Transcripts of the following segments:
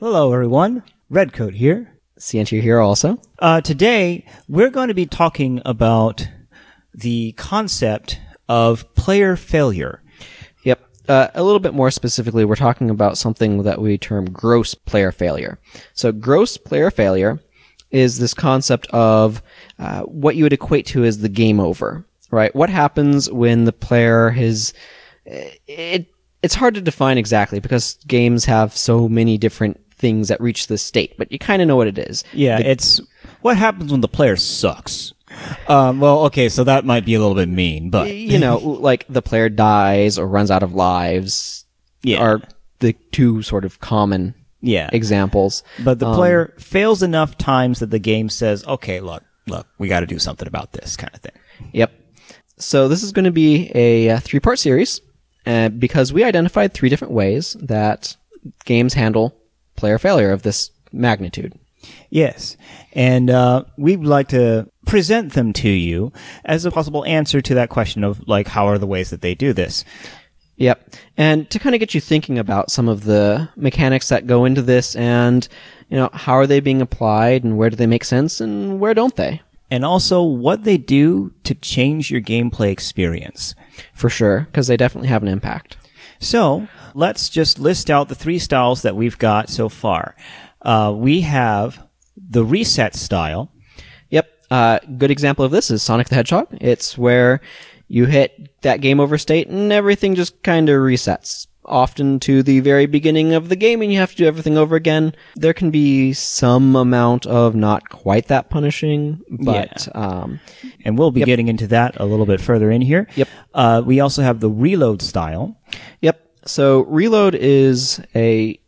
Hello, everyone. Redcoat here. Ciantier here also. Uh, today, we're going to be talking about the concept of player failure. Yep. Uh, a little bit more specifically, we're talking about something that we term gross player failure. So, gross player failure is this concept of uh, what you would equate to as the game over, right? What happens when the player has it? It's hard to define exactly because games have so many different things that reach this state, but you kind of know what it is. Yeah, it's what happens when the player sucks. Um, well, okay, so that might be a little bit mean, but you know, like the player dies or runs out of lives. Yeah. are the two sort of common yeah, examples. But the Um, player fails enough times that the game says, "Okay, look, look, we got to do something about this," kind of thing. Yep. So this is going to be a, three-part series, uh, because we identified three different ways that games handle player failure of this magnitude. Yes, and uh, we'd like to present them to you as a possible answer to that question of like, how are the ways that they do this? Yep. And to kind of get you thinking about some of the mechanics that go into this and, you know, how are they being applied and where do they make sense and where don't they? And also what they do to change your gameplay experience. For sure, because they definitely have an impact. So let's just list out the three styles that we've got so far. Uh, we have the reset style. Yep. Uh, good example of this is Sonic the Hedgehog. It's where you hit that game over state and everything just kind of resets. Often to the very beginning of the game and you have to do everything over again. There can be some amount of not quite that punishing, but, um, And we'll be getting into that a little bit further in here. Yep. Uh, we also have the reload style. yep. So reload is a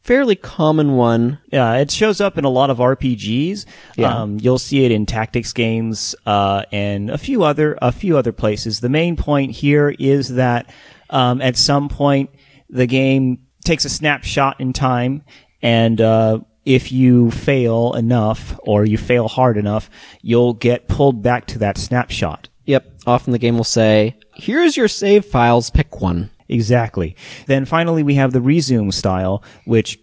fairly common one. Yeah, it shows up in a lot of RPGs. Yeah. Um, you'll see it in tactics games uh, and a few other a few other places. The main point here is that um, at some point the game takes a snapshot in time, and uh, if you fail enough or you fail hard enough, you'll get pulled back to that snapshot. Yep. Often the game will say, here's your save files, pick one. Exactly. Then finally, we have the resume style, which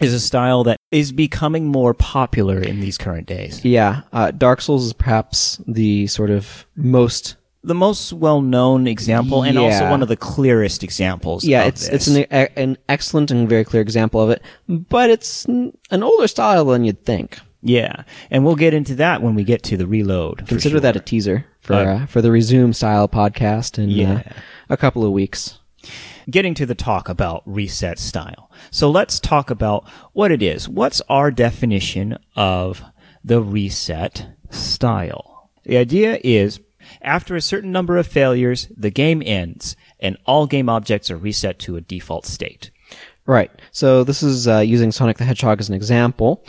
is a style that is becoming more popular in these current days. Yeah. Uh, Dark Souls is perhaps the sort of most The most well-known example, and also one of the clearest examples. Yeah, of it's this. it's an an excellent and very clear example of it, but it's an older style than you'd think. yeah, and we'll get into that when we get to the reload. Consider that a teaser for Uh, uh, for the resume style podcast in Yeah. uh, a couple of weeks. getting to the talk about reset style. So let's talk about what it is. What's our definition of the reset style? The idea is after a certain number of failures, the game ends and all game objects are reset to a default state. Right. So this is uh, using Sonic the Hedgehog as an example.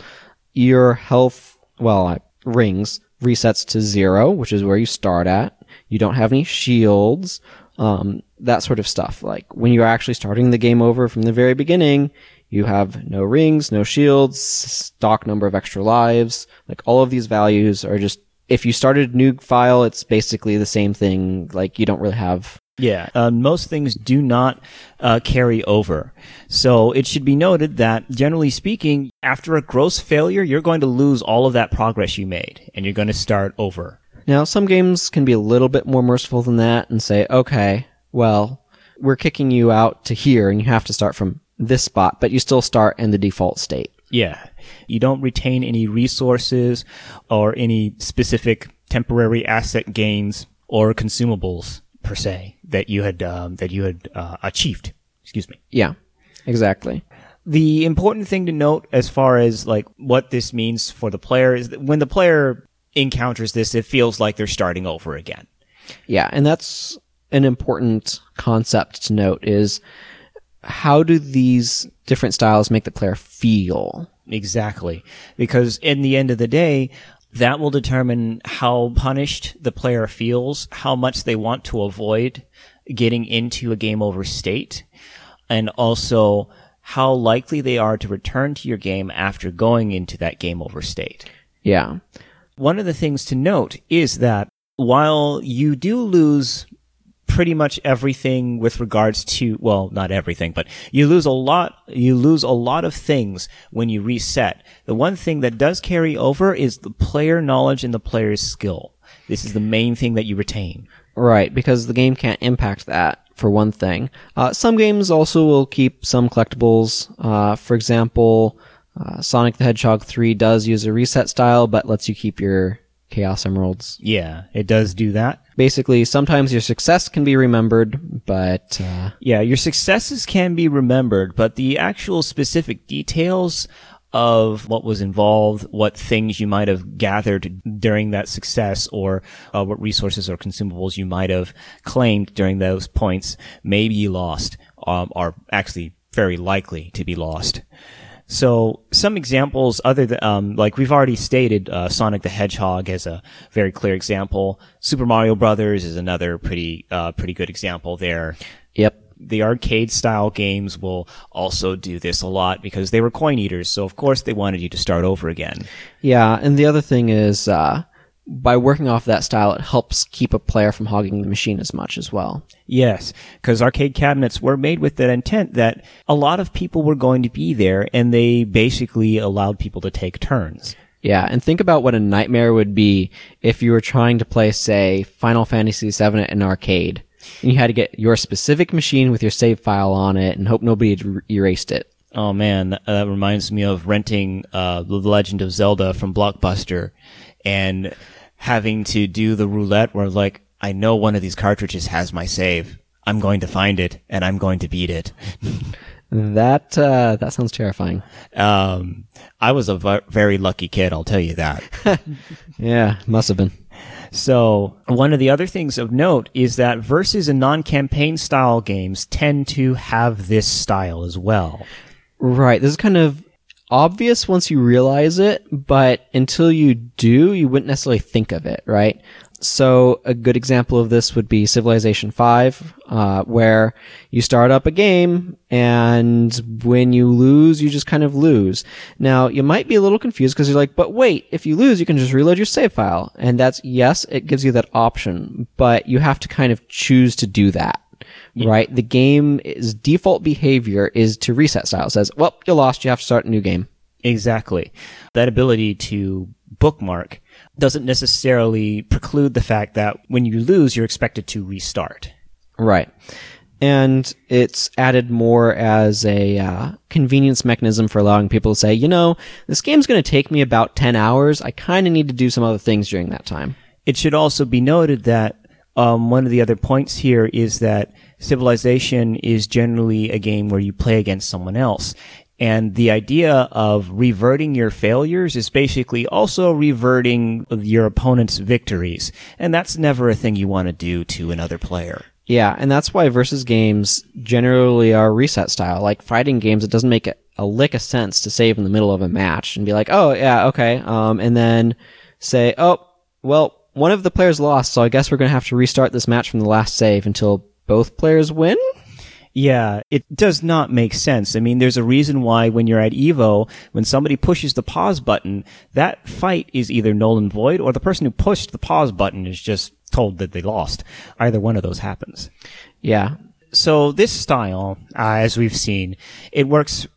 Your health, well, uh, rings resets to zero, which is where you start at. You don't have any shields, um, that sort of stuff. Like when you're actually starting the game over from the very beginning, you have no rings, no shields, stock number of extra lives. Like all of these values are just, if you started a new file, it's basically the same thing. Like you don't really have Yeah, uh, most things do not uh, carry over. So it should be noted that, generally speaking, after a gross failure, you're going to lose all of that progress you made, and you're going to start over. Now, some games can be a little bit more merciful than that and say, okay, well, we're kicking you out to here and you have to start from this spot, but you still start in the default state. Yeah, you don't retain any resources or any specific temporary asset gains or consumables per se that you had um, that you had uh, achieved. Excuse me. Yeah, exactly. the important thing to note as far as like what this means for the player is that when the player encounters this, it feels like they're starting over again. Yeah, and that's an important concept to note is how do these different styles make the player feel? Exactly. Because in the end of the day, that will determine how punished the player feels, how much they want to avoid getting into a game over state, and also how likely they are to return to your game after going into that game over state. Yeah. One of the things to note is that while you do lose pretty much everything with regards to well not everything but you lose a lot you lose a lot of things when you reset the one thing that does carry over is the player knowledge and the player's skill this is the main thing that you retain Right, because the game can't impact that for one thing. Uh, some games also will keep some collectibles. Uh, for example, uh, Sonic the Hedgehog 3 does use a reset style, but lets you keep your Chaos Emeralds. yeah it does do that Basically, sometimes your success can be remembered, but uh, Yeah, your successes can be remembered, but the actual specific details of what was involved, what things you might have gathered during that success, or uh, what resources or consumables you might have claimed during those points may be lost, um, are actually very likely to be lost. So some examples other than, um, like we've already stated, uh, Sonic the Hedgehog as a very clear example. Super Mario Brothers is another pretty, uh, pretty good example there yep. the arcade style games will also do this a lot because they were coin eaters. So of course they wanted you to start over again. Yeah, and the other thing is, uh, by working off that style, it helps keep a player from hogging the machine as much as well. Yes, because arcade cabinets were made with that intent that a lot of people were going to be there and they basically allowed people to take turns. Yeah, and think about what a nightmare would be if you were trying to play, say, Final Fantasy VII at an arcade, and you had to get your specific machine with your save file on it and hope nobody had er- erased it. Oh man, that, that reminds me of renting uh, The Legend of Zelda from Blockbuster and having to do the roulette where like, I know one of these cartridges has my save. I'm going to find it and I'm going to beat it. That uh, that sounds terrifying. Um, I was a v- very lucky kid, I'll tell you that. Yeah, must have been. so, one of the other things of note is that versus and non-campaign style games tend to have this style as well. Right. This is kind of obvious once you realize it, but until you do, you wouldn't necessarily think of it, right? So a good example of this would be Civilization 5, uh, where you start up a game and when you lose, you just kind of lose. Now, you might be a little confused because you're like, but wait, if you lose, you can just reload your save file. And that's, yes, it gives you that option, but you have to kind of choose to do that. Right? The game's default behavior is to reset style. It says, well, you lost, you have to start a new game. Exactly. That ability to bookmark doesn't necessarily preclude the fact that when you lose, you're expected to restart. Right. And it's added more as a uh, convenience mechanism for allowing people to say, you know, this game's going to take me about 10 hours. I kind of need to do some other things during that time. It should also be noted that um, one of the other points here is that Civilization is generally a game where you play against someone else. And the idea of reverting your failures is basically also reverting your opponent's victories. And that's never a thing you want to do to another player. Yeah, and that's why versus games generally are reset style. Like fighting games, it doesn't make a, lick of sense to save in the middle of a match and be like, oh, yeah, okay. Um, and then say, oh, well, one of the players lost, so I guess we're going to have to restart this match from the last save until both players win? Yeah, it does not make sense. I mean, there's a reason why when you're at Evo, when somebody pushes the pause button, that fight is either null and void or the person who pushed the pause button is just told that they lost. Either one of those happens. Yeah. So this style, uh, as we've seen, it works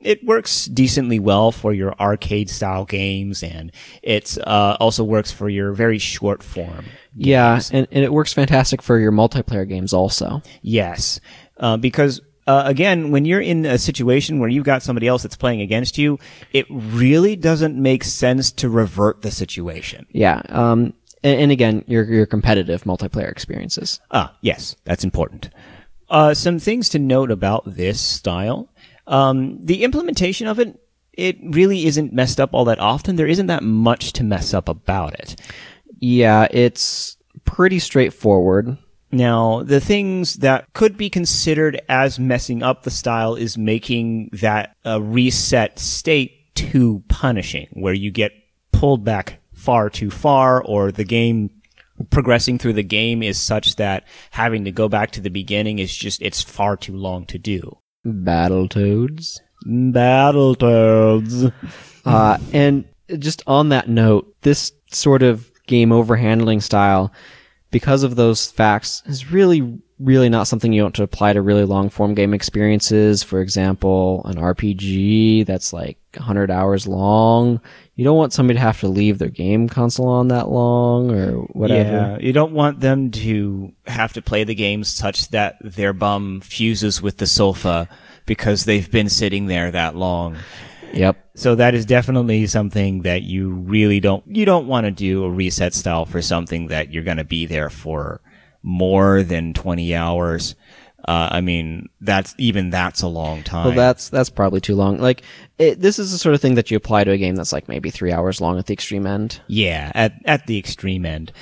it works decently well for your arcade style games and it uh, also works for your very short form Yeah, and, and it works fantastic for your multiplayer games also. Yes, uh, because uh, again, when you're in a situation where you've got somebody else that's playing against you, it really doesn't make sense to revert the situation. Yeah. Um, and, and again, your your competitive multiplayer experiences. Ah, yes, that's important. Uh, some things to note about this style. Um, the implementation of it, it really isn't messed up all that often. There isn't that much to mess up about it. Yeah, it's pretty straightforward. Now, the things that could be considered as messing up the style is making that uh, reset state too punishing, where you get pulled back far too far, or the game progressing through the game is such that having to go back to the beginning is just, it's far too long to do. Battletoads. Battletoads. Uh, and just on that note, this sort of game over handling style because of those facts, is really, really not something you want to apply to really long form game experiences. For example, an RPG that's like 100 hours long. You don't want somebody to have to leave their game console on that long or whatever. Yeah, you don't want them to have to play the game such that their bum fuses with the sofa because they've been sitting there that long. Yep. So that is definitely something that you really don't you don't want to do a reset style for something that you're going to be there for more than 20 hours. Uh, I mean, that's even that's a long time. Well, that's that's probably too long. Like, it, this is the sort of thing that you apply to a game that's like maybe three hours long at the extreme end. Yeah, at at the extreme end.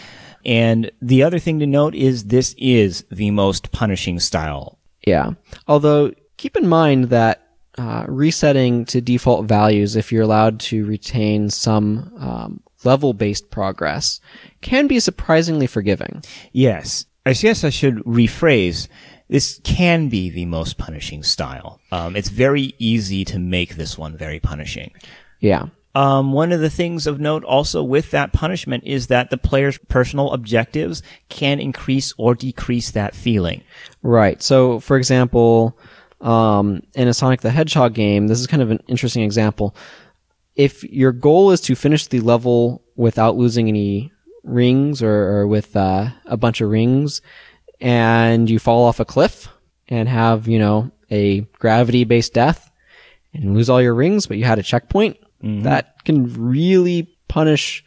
And the other thing to note is this is the most punishing style. Yeah. Although keep in mind that uh, resetting to default values, if you're allowed to retain some um, level-based progress, can be surprisingly forgiving. Yes. I guess I should rephrase. This can be the most punishing style. Um, it's very easy to make this one very punishing. Yeah. Um, one of the things of note also with that punishment is that the player's personal objectives can increase or decrease that feeling. Right. So, for example, um, in a Sonic the Hedgehog game, this is kind of an interesting example. If your goal is to finish the level without losing any rings or, or with uh, a bunch of rings, and you fall off a cliff and have, you know, a gravity based death and lose all your rings, but you had a checkpoint, that can really punish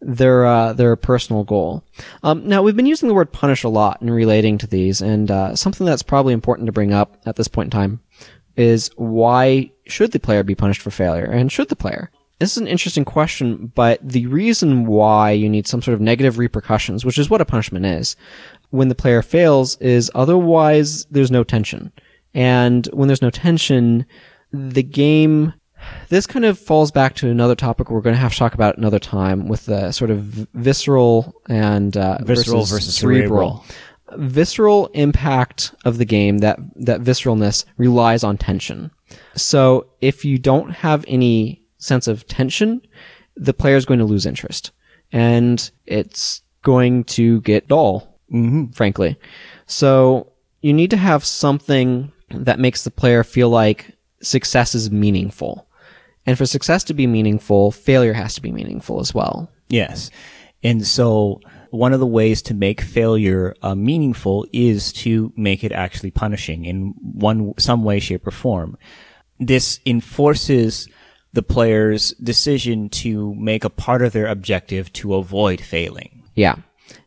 their uh, their personal goal. Um, now we've been using the word punish a lot in relating to these, and uh, something that's probably important to bring up at this point in time is why should the player be punished for failure, and should the player? This is an interesting question, but the reason why you need some sort of negative repercussions, which is what a punishment is, when the player fails, is otherwise there's no tension, and when there's no tension, the game this kind of falls back to another topic we're going to have to talk about another time with the sort of visceral and uh, Visceral versus, versus cerebral. Visceral impact of the game that that visceralness relies on tension. So if you don't have any sense of tension, the player is going to lose interest, and it's going to get dull. Mm-hmm. Frankly, so you need to have something that makes the player feel like success is meaningful. And for success to be meaningful, failure has to be meaningful as well. Yes. And so one of the ways to make failure uh, meaningful is to make it actually punishing in one, some way, shape, or form. This enforces the player's decision to make a part of their objective to avoid failing. Yeah.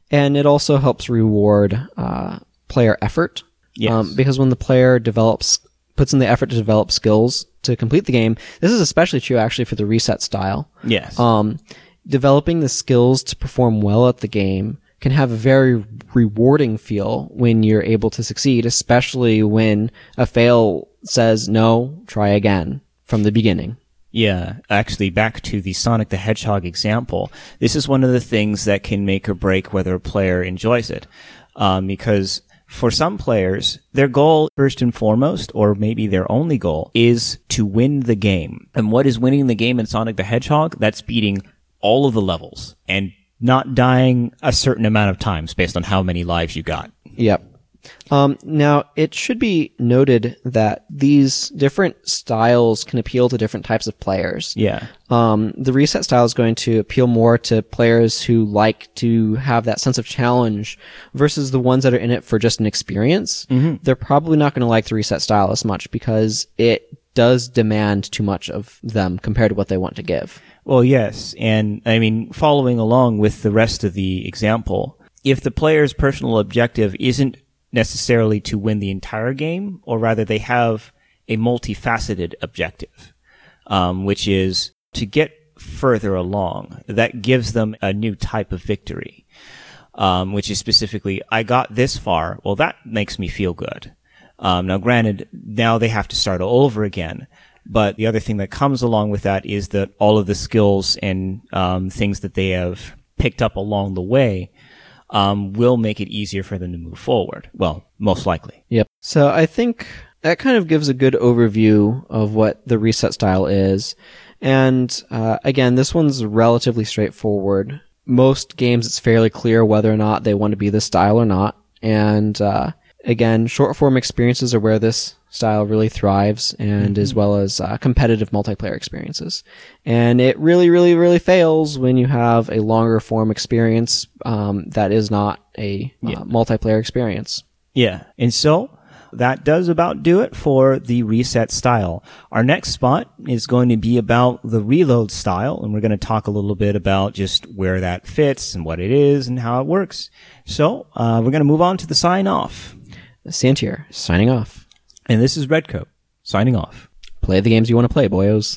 And it also helps reward uh, player effort. Yes. because when the player develops, puts in the effort to develop skills to complete the game, this is especially true actually for the reset style. Yes. Um, developing the skills to perform well at the game can have a very rewarding feel when you're able to succeed, especially when a fail says no, try again from the beginning. Yeah, actually, back to the Sonic the Hedgehog example, this is one of the things that can make or break whether a player enjoys it. Um, because for some players, their goal, first and foremost, or maybe their only goal, is to win the game. And what is winning the game in Sonic the Hedgehog? That's beating all of the levels and not dying a certain amount of times based on how many lives you got. Yep. Um, now, it should be noted that these different styles can appeal to different types of players. Yeah. Um, the reset style is going to appeal more to players who like to have that sense of challenge versus the ones that are in it for just an experience. They're probably not going to like the reset style as much because it does demand too much of them compared to what they want to give. Well, yes. And I mean, following along with the rest of the example, if the player's personal objective isn't necessarily to win the entire game, or rather they have a multifaceted objective, um, which is to get further along, that gives them a new type of victory, um, which is specifically, I got this far. Well, that makes me feel good. Um, now, granted, now they have to start all over again. But the other thing that comes along with that is that all of the skills and um, things that they have picked up along the way um, will make it easier for them to move forward. Well, most likely. Yep. So I think that kind of gives a good overview of what the reset style is. And uh, again, this one's relatively straightforward. most games it's fairly clear whether or not they want to be this style or not. And uh, again, short form experiences are where this style really thrives, and as well as uh, competitive multiplayer experiences. And it really, really, really fails when you have a longer form experience um, that is not a uh, multiplayer experience. Yeah. And so that does about do it for the reset style. Our next spot is going to be about the reload style, and we're going to talk a little bit about just where that fits and what it is and how it works. So uh, we're going to move on to the sign off. Santier, signing off. And this is Redcoat signing off. Play the games you want to play, boyos.